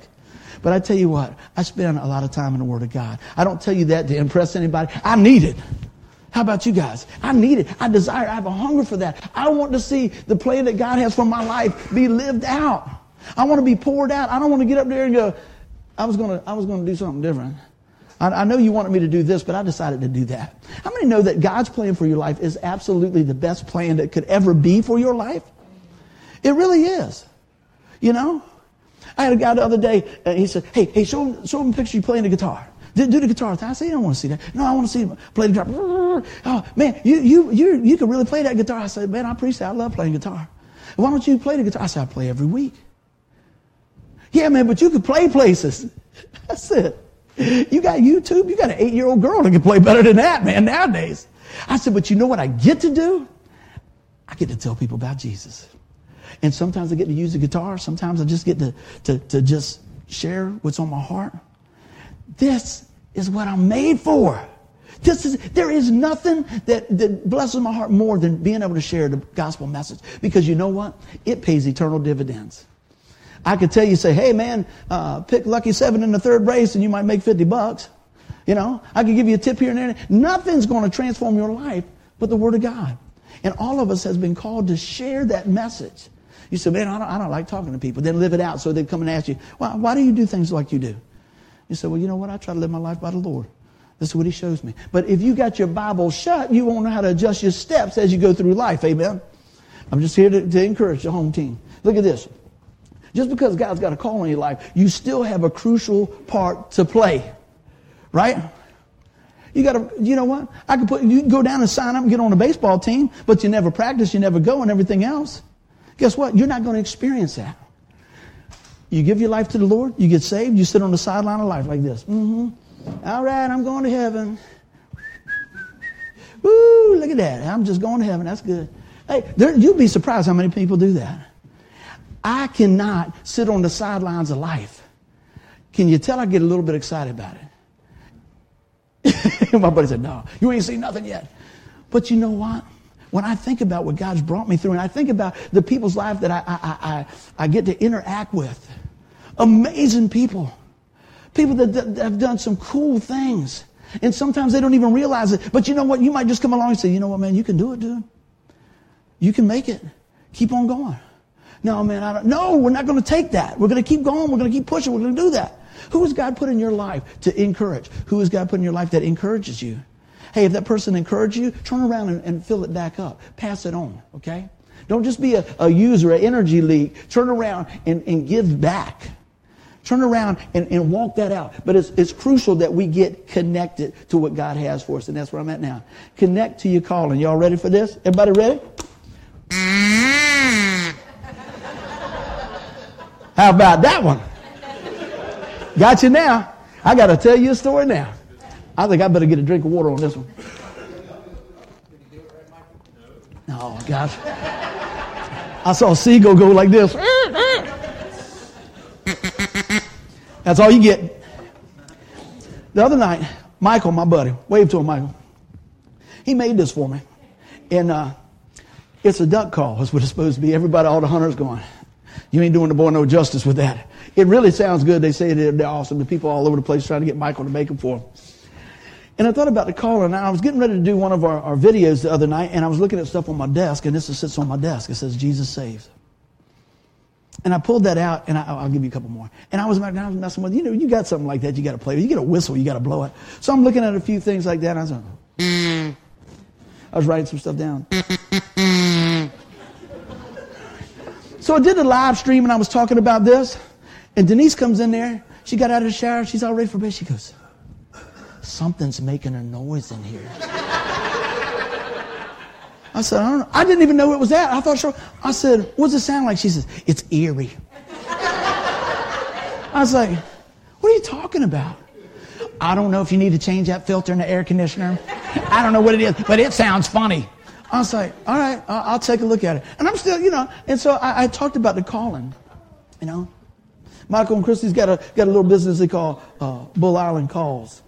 But I tell you what, I spend a lot of time in the Word of God. I don't tell you that to impress anybody. I need it. How about you guys? I need it. I desire. I have a hunger for that. I want to see the plan that God has for my life be lived out. I want to be poured out. I don't want to get up there and go, I was going to, I was going to do something different. I, I know you wanted me to do this, but I decided to do that. How many know that God's plan for your life is absolutely the best plan that could ever be for your life? It really is. You know? I had a guy the other day, and he said, hey, hey, show him, show him a picture you playing the guitar. Do, do the guitar. I said, I don't want to see that. No, I want to see him play the guitar. <laughs> Oh, man, you, you, you, you can really play that guitar. I said, man, I appreciate it. I love playing guitar. Why don't you play the guitar? I said, I play every week. Yeah, man, but you could play places. <laughs> I said, you got YouTube. You got an eight-year-old girl that can play better than that, man, nowadays. I said, but you know what I get to do? I get to tell people about Jesus. And sometimes I get to use the guitar. Sometimes I just get to, to, to just share what's on my heart. This is what I'm made for. This is, there is nothing that, that blesses my heart more than being able to share the gospel message. Because you know what? It pays eternal dividends. I could tell you, say, hey man, uh, pick lucky seven in the third race and you might make 50 bucks. You know, I could give you a tip here and there. Nothing's going to transform your life but the Word of God. And all of us has been called to share that message. You say, man, I don't, I don't like talking to people. Then live it out. So they come and ask you, why, why do you do things like you do? You say, well, you know what? I try to live my life by the Lord. This is what he shows me. But if you got your Bible shut, you won't know how to adjust your steps as you go through life. Amen. I'm just here to, to encourage the home team. Look at this. Just because God's got a call on your life, you still have a crucial part to play. Right? You got to, you know what? I could put, you can go down and sign up and get on a baseball team, but you never practice, you never go, and everything else. Guess what? You're not going to experience that. You give your life to the Lord, you get saved, you sit on the sideline of life like this. Mm-hmm. All right, I'm going to heaven. Woo, look at that. I'm just going to heaven. That's good. Hey, there, you'd be surprised how many people do that. I cannot sit on the sidelines of life. Can you tell I get a little bit excited about it? <laughs> My buddy said, No, you ain't seen nothing yet. But you know what? When I think about what God's brought me through, and I think about the people's life that I, I, I, I get to interact with, amazing people, people that, that have done some cool things. And sometimes they don't even realize it. But you know what? You might just come along and say, you know what, man, you can do it, dude. You can make it. Keep on going. No, man, I don't. No, we're not going to take that. We're going to keep going. We're going to keep pushing. We're going to do that. Who has God put in your life to encourage? Who has God put in your life that encourages you? Hey, if that person encouraged you, turn around and, and fill it back up. Pass it on, okay? Don't just be a, a user, an energy leak. Turn around and, and give back. Turn around and, and walk that out. But it's, it's crucial that we get connected to what God has for us, and that's where I'm at now. Connect to your calling. Y'all ready for this? Everybody ready? How about that one? Got you now. I got to tell you a story now. I think I better get a drink of water on this one. Oh, gosh. I saw a seagull go like this. That's all you get. The other night, Michael, my buddy, wave to him, Michael. He made this for me. And uh, it's a duck call, That's what it's supposed to be. Everybody, all the hunters going, you ain't doing the boy no justice with that. It really sounds good. They say they're awesome. The people all over the place trying to get Michael to make them for them. And I thought about the caller, and I was getting ready to do one of our, our videos the other night, and I was looking at stuff on my desk, and this sits on my desk. It says, Jesus saves. And I pulled that out, and I, will give you a couple more. And I was, I was messing with, you know, you got something like that, you got to play. You get a whistle, you got to blow it. So I'm looking at a few things like that, and I was like. I was writing some stuff down. so I did a live stream, and I was talking about this, and Denise comes in there. She got out of the shower. She's all ready for bed. She goes, something's making a noise in here. I said, I don't know. I didn't even know it was that. I thought, sure. I said, what's it sound like? She says, it's eerie. I was like, what are you talking about? I don't know if you need to change that filter in the air conditioner. I don't know what it is, but it sounds funny. I was like, all right, I'll take a look at it. And I'm still, you know, and so I, I talked about the calling, you know. Michael and Christy's got a, got a little business they call uh, Bull Island Calls.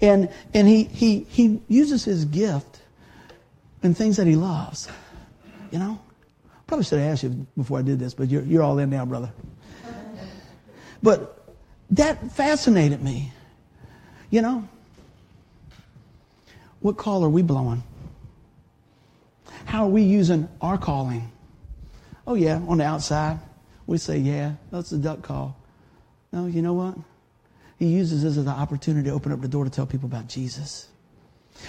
And, and he, he, he uses his gift in things that he loves. You know? Probably should have asked you before I did this, but you're, you're all in now, brother. But that fascinated me. You know? What call are we blowing? How are we using our calling? Oh, yeah, on the outside, we say, yeah, that's a duck call. No, you know what? He uses this as an opportunity to open up the door to tell people about Jesus.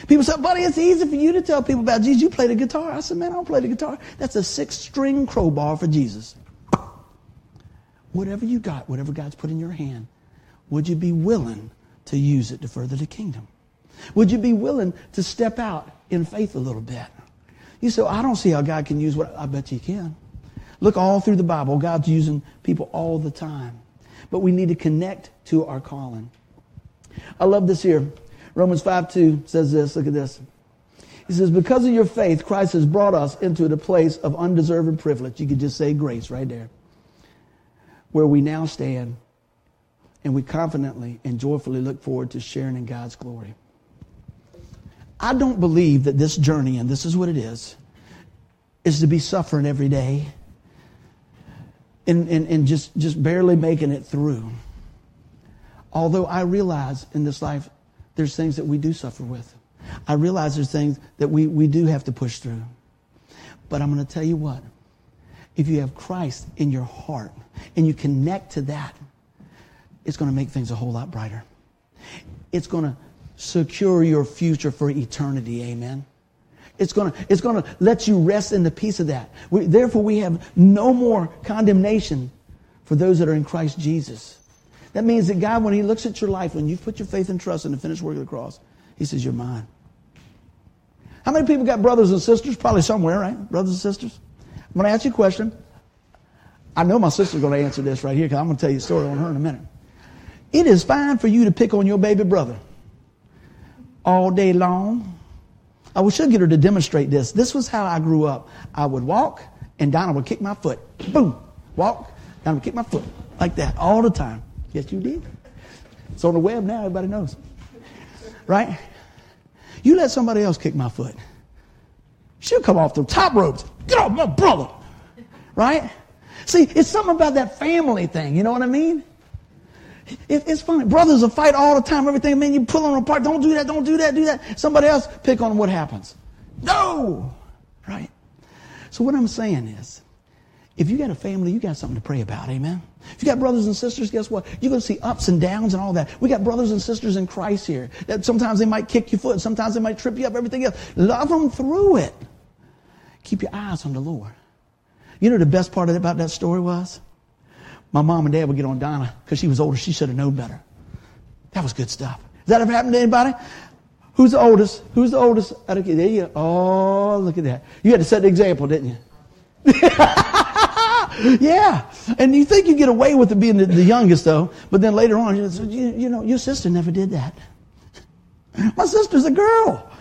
People say, buddy, it's easy for you to tell people about Jesus. You play the guitar. I said, man, I don't play the guitar. That's a six string crowbar for Jesus. Whatever you got, whatever God's put in your hand, would you be willing to use it to further the kingdom? Would you be willing to step out in faith a little bit? You say, I don't see how God can use what I bet you can. Look all through the Bible. God's using people all the time but we need to connect to our calling. I love this here. Romans 5 2 says this. Look at this. He says, Because of your faith, Christ has brought us into the place of undeserved privilege. You could just say grace right there. Where we now stand and we confidently and joyfully look forward to sharing in God's glory. I don't believe that this journey, and this is what it is, is to be suffering every day and, and, and just, just barely making it through. Although I realize in this life there's things that we do suffer with. I realize there's things that we, we do have to push through. But I'm going to tell you what. If you have Christ in your heart and you connect to that, it's going to make things a whole lot brighter. It's going to secure your future for eternity. Amen. It's going to it's going to let you rest in the peace of that. We, therefore, we have no more condemnation for those that are in Christ Jesus. That means that God, when He looks at your life, when you put your faith and trust in the finished work of the cross, He says, You're mine. How many people got brothers and sisters? Probably somewhere, right? Brothers and sisters? I'm going to ask you a question. I know my sister's going to answer this right here because I'm going to tell you a story on her in a minute. It is fine for you to pick on your baby brother all day long I should get her to demonstrate this. This was how I grew up. I would walk, and Donna would kick my foot. Boom. Walk, Donna would kick my foot. Like that all the time. Yes, you did. It's on the web now. Everybody knows. Right? You let somebody else kick my foot. She'll come off the top ropes. Get off my brother. Right? See, it's something about that family thing. You know what I mean? It, it's funny. Brothers will fight all the time. Everything, man, you pull them apart. Don't do that. Don't do that. Do that. Somebody else pick on what happens. No! Right? So what I'm saying is, if you got a family, you got something to pray about. Amen. If you got brothers and sisters, guess what? You're going to see ups and downs and all that. We got brothers and sisters in Christ here. That sometimes they might kick your foot, sometimes they might trip you up, everything else. Love them through it. Keep your eyes on the Lord. You know the best part about that story was? My mom and dad would get on Donna because she was older. She should have known better. That was good stuff. Has that ever happened to anybody? Who's the oldest? Who's the oldest? There you go. Oh, look at that. You had to set the example, didn't you? <laughs> yeah. And you think you get away with it being the, the youngest, though. But then later on, you, you, know, your sister never did that. <laughs> My sister's a girl. <laughs>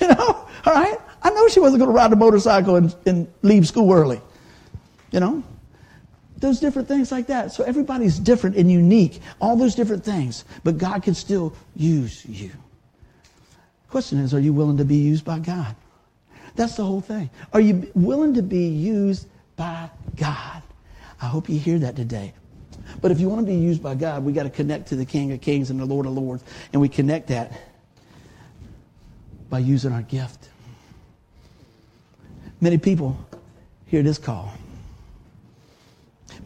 You know? All right? I know she wasn't going to ride a motorcycle and, and leave school early. You know? Those different things like that. So everybody's different and unique. All those different things. But God can still use you. Question is, are you willing to be used by God? That's the whole thing. Are you willing to be used by God? I hope you hear that today. But if you want to be used by God, we got to connect to the King of Kings and the Lord of Lords. And we connect that by using our gift. Many people hear this call.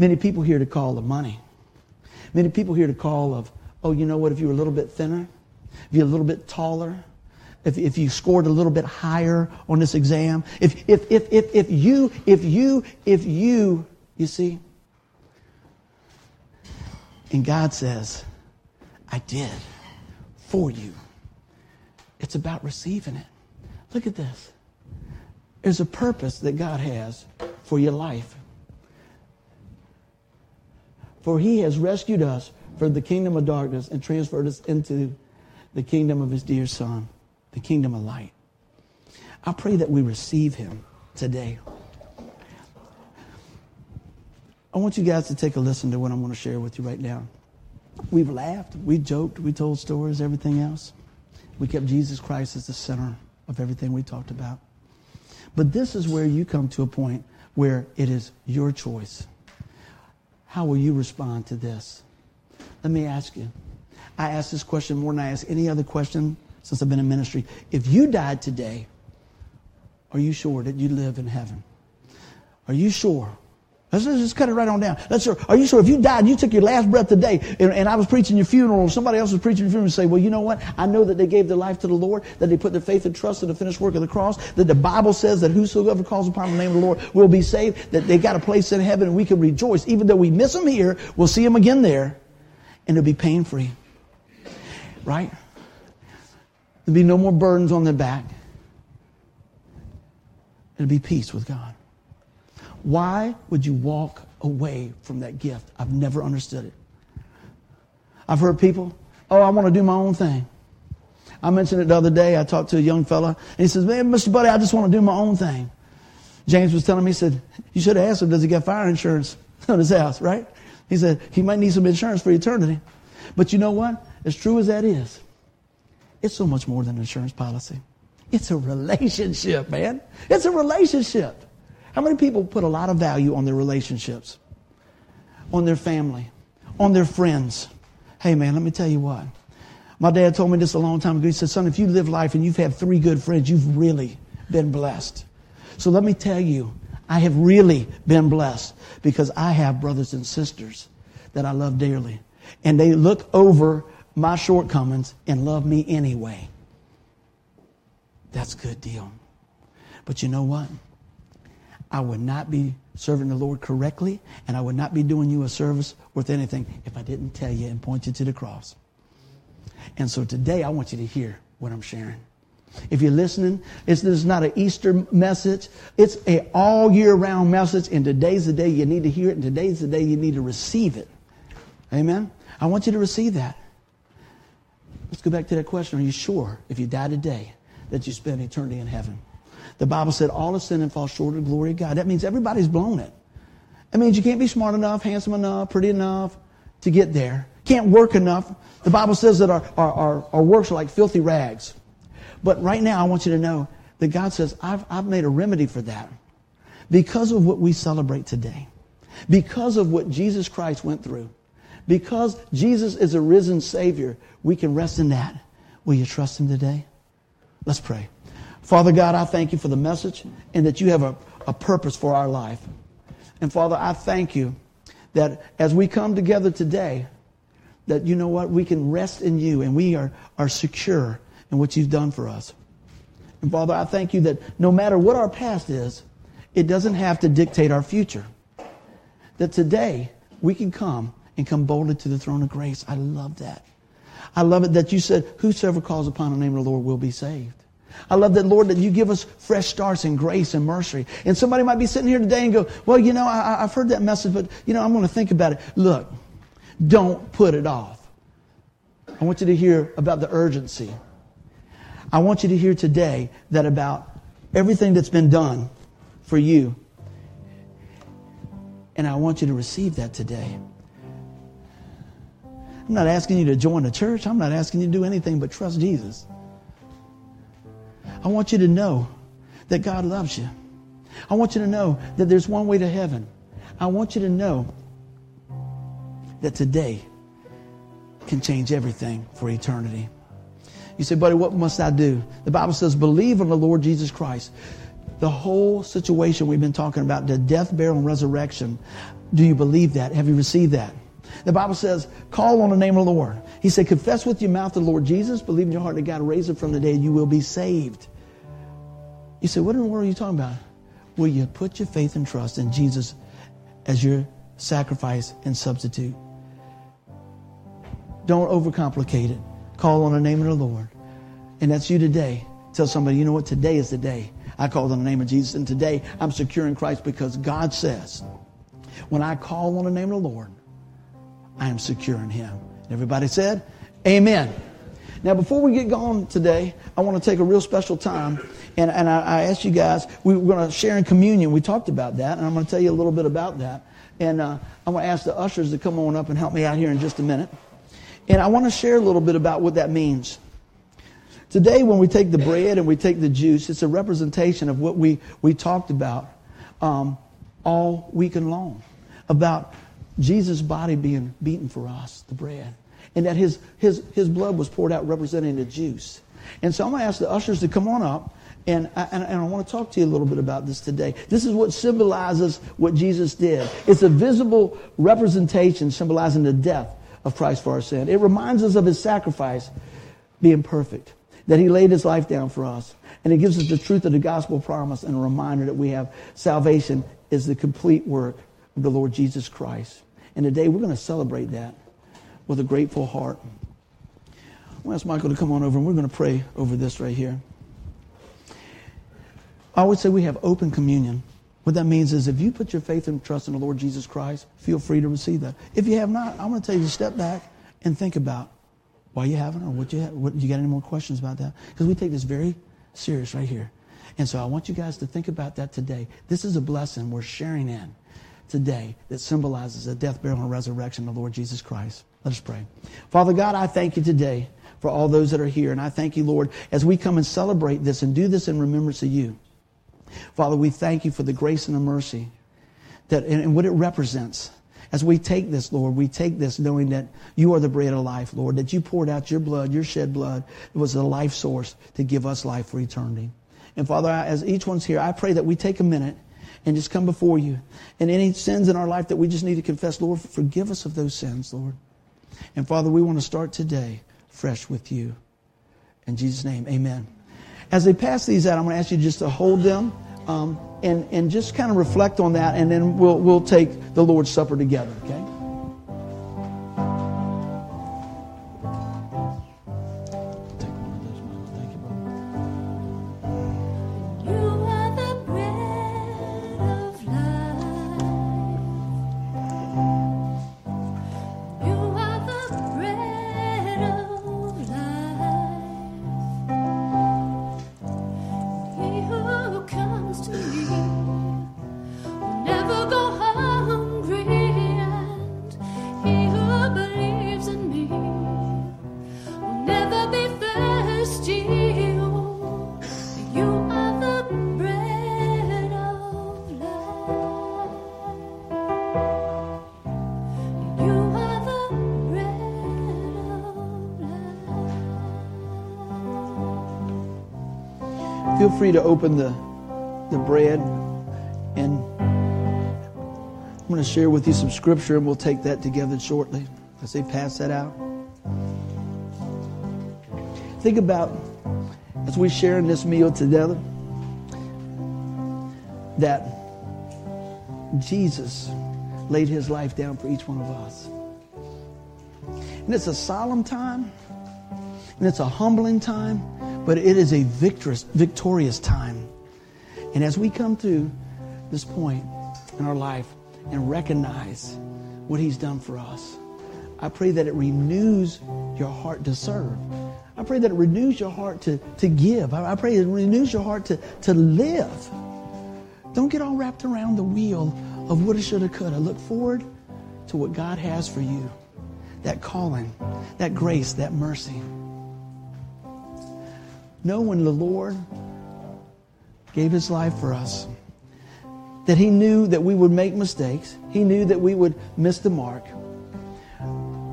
Many people hear the call of money. Many people hear the call of, oh, you know what, if you were a little bit thinner, if you're a little bit taller, if, if you scored a little bit higher on this exam, if, if, if, if, if you, if you, if you, you see, and God says, I did for you. It's about receiving it. Look at this. There's a purpose that God has for your life. For he has rescued us from the kingdom of darkness and transferred us into the kingdom of his dear son the kingdom of light. I pray that we receive him today. I want you guys to take a listen to what I'm going to share with you right now. We've laughed, we joked, we told stories, everything else. We kept Jesus Christ as the center of everything we talked about. But this is where you come to a point where it is your choice. How will you respond to this? Let me ask you. I ask this question more than I ask any other question since I've been in ministry. If you died today, are you sure that you live in heaven? Are you sure? Let's just cut it right on down. Let's sure. Are you sure if you died, you took your last breath today, and, and I was preaching your funeral, or somebody else was preaching your funeral, and say, well, you know what? I know that they gave their life to the Lord, that they put their faith and trust in the finished work of the cross, that the Bible says that whosoever calls upon the name of the Lord will be saved, that they got a place in heaven, and we can rejoice. Even though we miss them here, we'll see them again there, and it'll be pain free. Right? There'll be no more burdens on their back. It'll be peace with God. Why would you walk away from that gift? I've never understood it. I've heard people, oh, I want to do my own thing. I mentioned it the other day. I talked to a young fella, and he says, man, Mr. Buddy, I just want to do my own thing. James was telling me, he said, you should have asked him, does he get fire insurance <laughs> on his house, right? He said, he might need some insurance for eternity. But you know what? As true as that is, it's so much more than an insurance policy. It's a relationship, man. It's a relationship. How many people put a lot of value on their relationships, on their family, on their friends? Hey, man, let me tell you what. My dad told me this a long time ago. He said, son, if you live life and you've had three good friends, you've really been blessed. So let me tell you, I have really been blessed because I have brothers and sisters that I love dearly. And they look over my shortcomings and love me anyway. That's a good deal. But you know what? I would not be serving the Lord correctly, and I would not be doing you a service worth anything if I didn't tell you and point you to the cross. And so today I want you to hear what I'm sharing. If you're listening, it's, this is not an Easter message. It's a all year round message, and today's the day you need to hear it, and today's the day you need to receive it. Amen? I want you to receive that. Let's go back to that question. Are you sure if you die today that you spend eternity in heaven? The Bible said all have sinned and fall short of the glory of God. That means everybody's blown it. That means you can't be smart enough, handsome enough, pretty enough to get there. Can't work enough. The Bible says that our, our, our, our works are like filthy rags. But right now, I want you to know that God says, I've, I've made a remedy for that. Because of what we celebrate today, because of what Jesus Christ went through, because Jesus is a risen Savior, we can rest in that. Will you trust Him today? Let's pray. Father God, I thank you for the message and that you have a, a purpose for our life. And Father, I thank you that as we come together today, that you know what? We can rest in you and we are, are secure in what you've done for us. And Father, I thank you that no matter what our past is, it doesn't have to dictate our future. That today we can come and come boldly to the throne of grace. I love that. I love it that you said, Whosoever calls upon the name of the Lord will be saved. I love that, Lord, that you give us fresh starts and grace and mercy. And somebody might be sitting here today and go, Well, you know, I, have heard that message, but, you know, I'm going to think about it. Look, don't put it off. I want you to hear about the urgency. I want you to hear today that about everything that's been done for you. And I want you to receive that today. I'm not asking you to join a church. I'm not asking you to do anything but trust Jesus. I want you to know that God loves you. I want you to know that there's one way to heaven. I want you to know that today can change everything for eternity. You say, buddy, what must I do? The Bible says, believe on the Lord Jesus Christ. The whole situation we've been talking about, the death, burial, and resurrection, do you believe that? Have you received that? The Bible says, call on the name of the Lord. He said, confess with your mouth the Lord Jesus, believe in your heart that God raised him from the dead, you will be saved. You say, what in the world are you talking about? Will you put your faith and trust in Jesus as your sacrifice and substitute? Don't overcomplicate it. Call on the name of the Lord. And that's you today. Tell somebody, you know what? Today is the day. I called on the name of Jesus, and today I'm secure in Christ because God says, when I call on the name of the Lord, I am secure in Him. Everybody said, Amen. Now, before we get going today, I want to take a real special time. And, and I, I asked you guys, we were going to share in communion. We talked about that, and I'm going to tell you a little bit about that. And uh, I'm going to ask the ushers to come on up and help me out here in just a minute. And I want to share a little bit about what that means. Today, when we take the bread and we take the juice, it's a representation of what we, we talked about um, all weekend long about Jesus' body being beaten for us, the bread, and that his, his, his blood was poured out representing the juice. And so I'm going to ask the ushers to come on up, and I, and, I want to talk to you a little bit about this today. This is what symbolizes what Jesus did. It's a visible representation symbolizing the death of Christ for our sin. It reminds us of his sacrifice being perfect, that he laid his life down for us. And it gives us the truth of the gospel promise and a reminder that we have salvation is the complete work of the Lord Jesus Christ. And today we're going to celebrate that with a grateful heart. I'm going to ask Michael to come on over and we're going to pray over this right here. I would say we have open communion. What that means is if you put your faith and trust in the Lord Jesus Christ, feel free to receive that. If you have not, I'm going to tell you to step back and think about why you haven't or what you have. What, you got any more questions about that? Because we take this very serious right here. And so I want you guys to think about that today. This is a blessing we're sharing in today that symbolizes the death, burial, and resurrection of the Lord Jesus Christ. Let us pray. Father God, I thank you today for all those that are here. And I thank you, Lord, as we come and celebrate this and do this in remembrance of you. Father, we thank you for the grace and the mercy that, and what it represents. As we take this, Lord, we take this knowing that you are the bread of life, Lord, that you poured out your blood, your shed blood. It was the life source to give us life for eternity. And Father, as each one's here, I pray that we take a minute and just come before you. And any sins in our life that we just need to confess, Lord, forgive us of those sins, Lord. And Father, we want to start today fresh with you. In Jesus' name, amen. As they pass these out, I'm going to ask you just to hold them um, and, and just kind of reflect on that, and then we'll, we'll take the Lord's Supper together, okay? To open the, the bread and I'm going to share with you some scripture and we'll take that together shortly as they pass that out. Think about as we share in this meal together that Jesus laid his life down for each one of us. And it's a solemn time, and it's a humbling time, but it is a victorious, victorious time. And as we come to this point in our life and recognize what he's done for us, I pray that it renews your heart to serve. I pray that it renews your heart to, to give. I, I pray it renews your heart to, to live. Don't get all wrapped around the wheel of what it shoulda, coulda. Look forward to what God has for you that calling, that grace, that mercy. Know when the Lord gave his life for us, that he knew that we would make mistakes, he knew that we would miss the mark.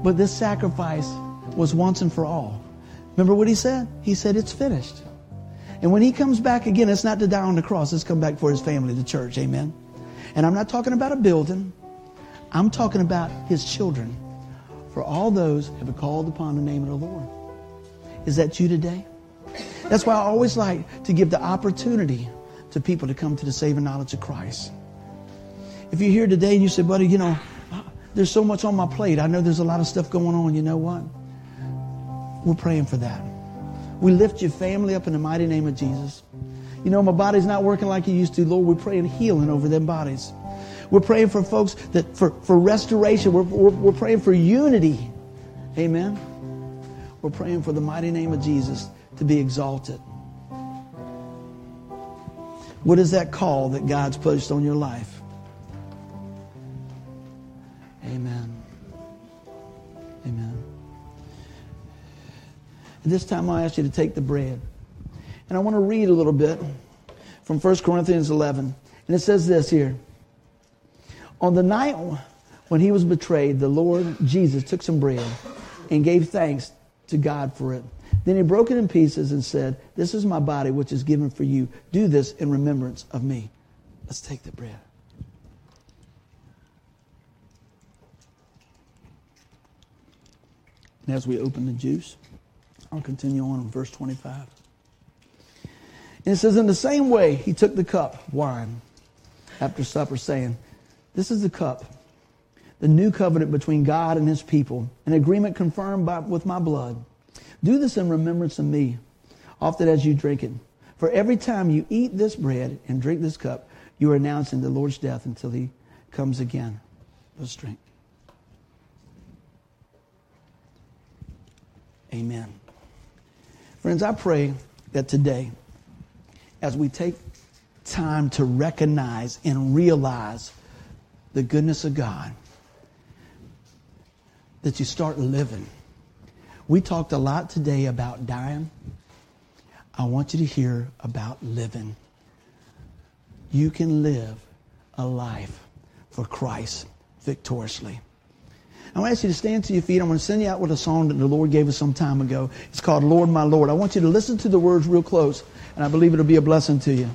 But this sacrifice was once and for all. Remember what he said? He said, It's finished. And when he comes back again, it's not to die on the cross, it's come back for his family, the church. Amen. And I'm not talking about a building, I'm talking about his children. For all those have called upon the name of the Lord. Is that you today? That's why I always like to give the opportunity to people to come to the saving knowledge of Christ. If you're here today and you say, buddy, you know, there's so much on my plate. I know there's a lot of stuff going on. You know what? We're praying for that. We lift your family up in the mighty name of Jesus. You know, my body's not working like it used to. Lord, we're praying healing over them bodies. We're praying for folks that for, for restoration. We're, we're, we're praying for unity. Amen. We're praying for the mighty name of Jesus to be exalted. What is that call that God's placed on your life? Amen. Amen. At this time, I ask you to take the bread. And I want to read a little bit from 1 Corinthians 11. And it says this here. On the night when he was betrayed, the Lord Jesus took some bread and gave thanks to God for it. Then he broke it in pieces and said, This is my body, which is given for you. Do this in remembrance of me. Let's take the bread. And as we open the juice, I'll continue on in verse 25. And it says, In the same way, he took the cup, wine, after supper, saying, This is the cup, the new covenant between God and his people, an agreement confirmed by, with my blood. Do this in remembrance of me, often as you drink it. For every time you eat this bread and drink this cup, you are announcing the Lord's death until he comes again. Let's drink. Amen. Friends, I pray that today, as we take time to recognize and realize the goodness of God, that you start living. We talked a lot today about dying. I want you to hear about living. You can live a life for Christ victoriously. I want to ask you to stand to your feet. I'm going to send you out with a song that the Lord gave us some time ago. It's called Lord, My Lord. I want you to listen to the words real close, and I believe it'll be a blessing to you.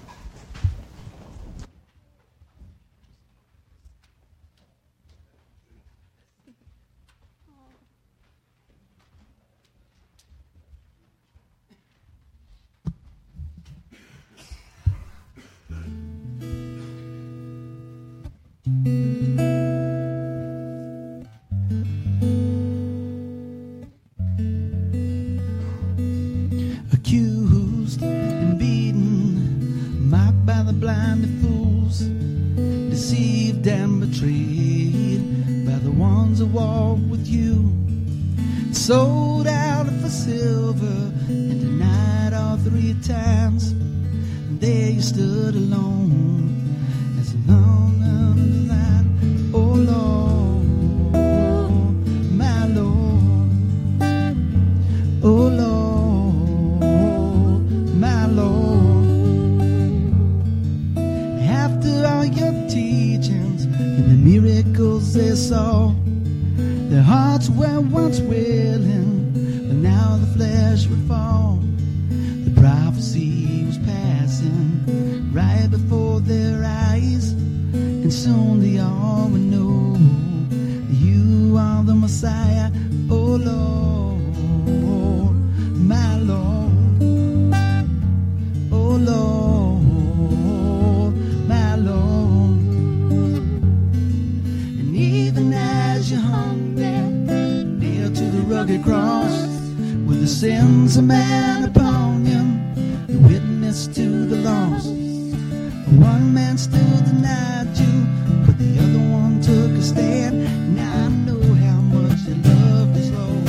One man still denied you, but the other one took a stand. Now I know how much you love this Lord.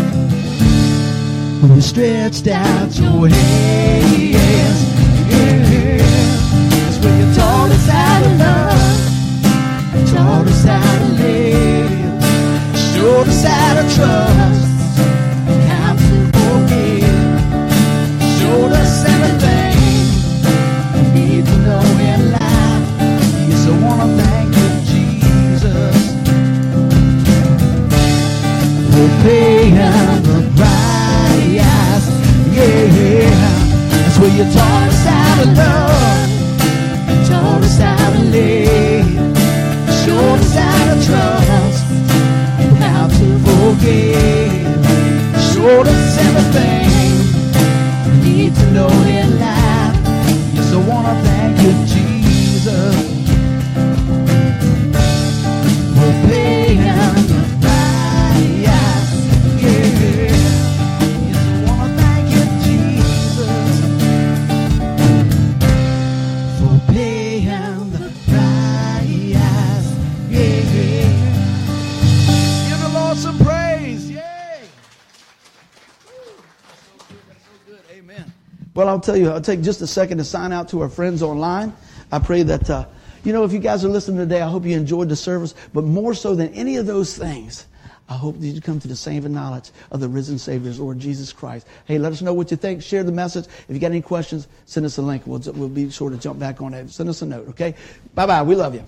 When you stretched out your hands, yeah, that's when you taught us how to love, taught us how to live, showed us how to trust, taught us how to love, taught us how to live, showed us how to trust, and how to forgive, showed us everything we need to know in life. Yes, I want to thank you, tell you, I'll take just a second to sign out to our friends online. I pray that, uh, you know, if you guys are listening today, I hope you enjoyed the service. But more so than any of those things, I hope that you come to the saving knowledge of the risen Savior, Lord Jesus Christ. Hey, let us know what you think. Share the message. If you got any questions, send us a link. We'll, we'll be sure to jump back on it. Send us a note, okay? Bye bye. We love you.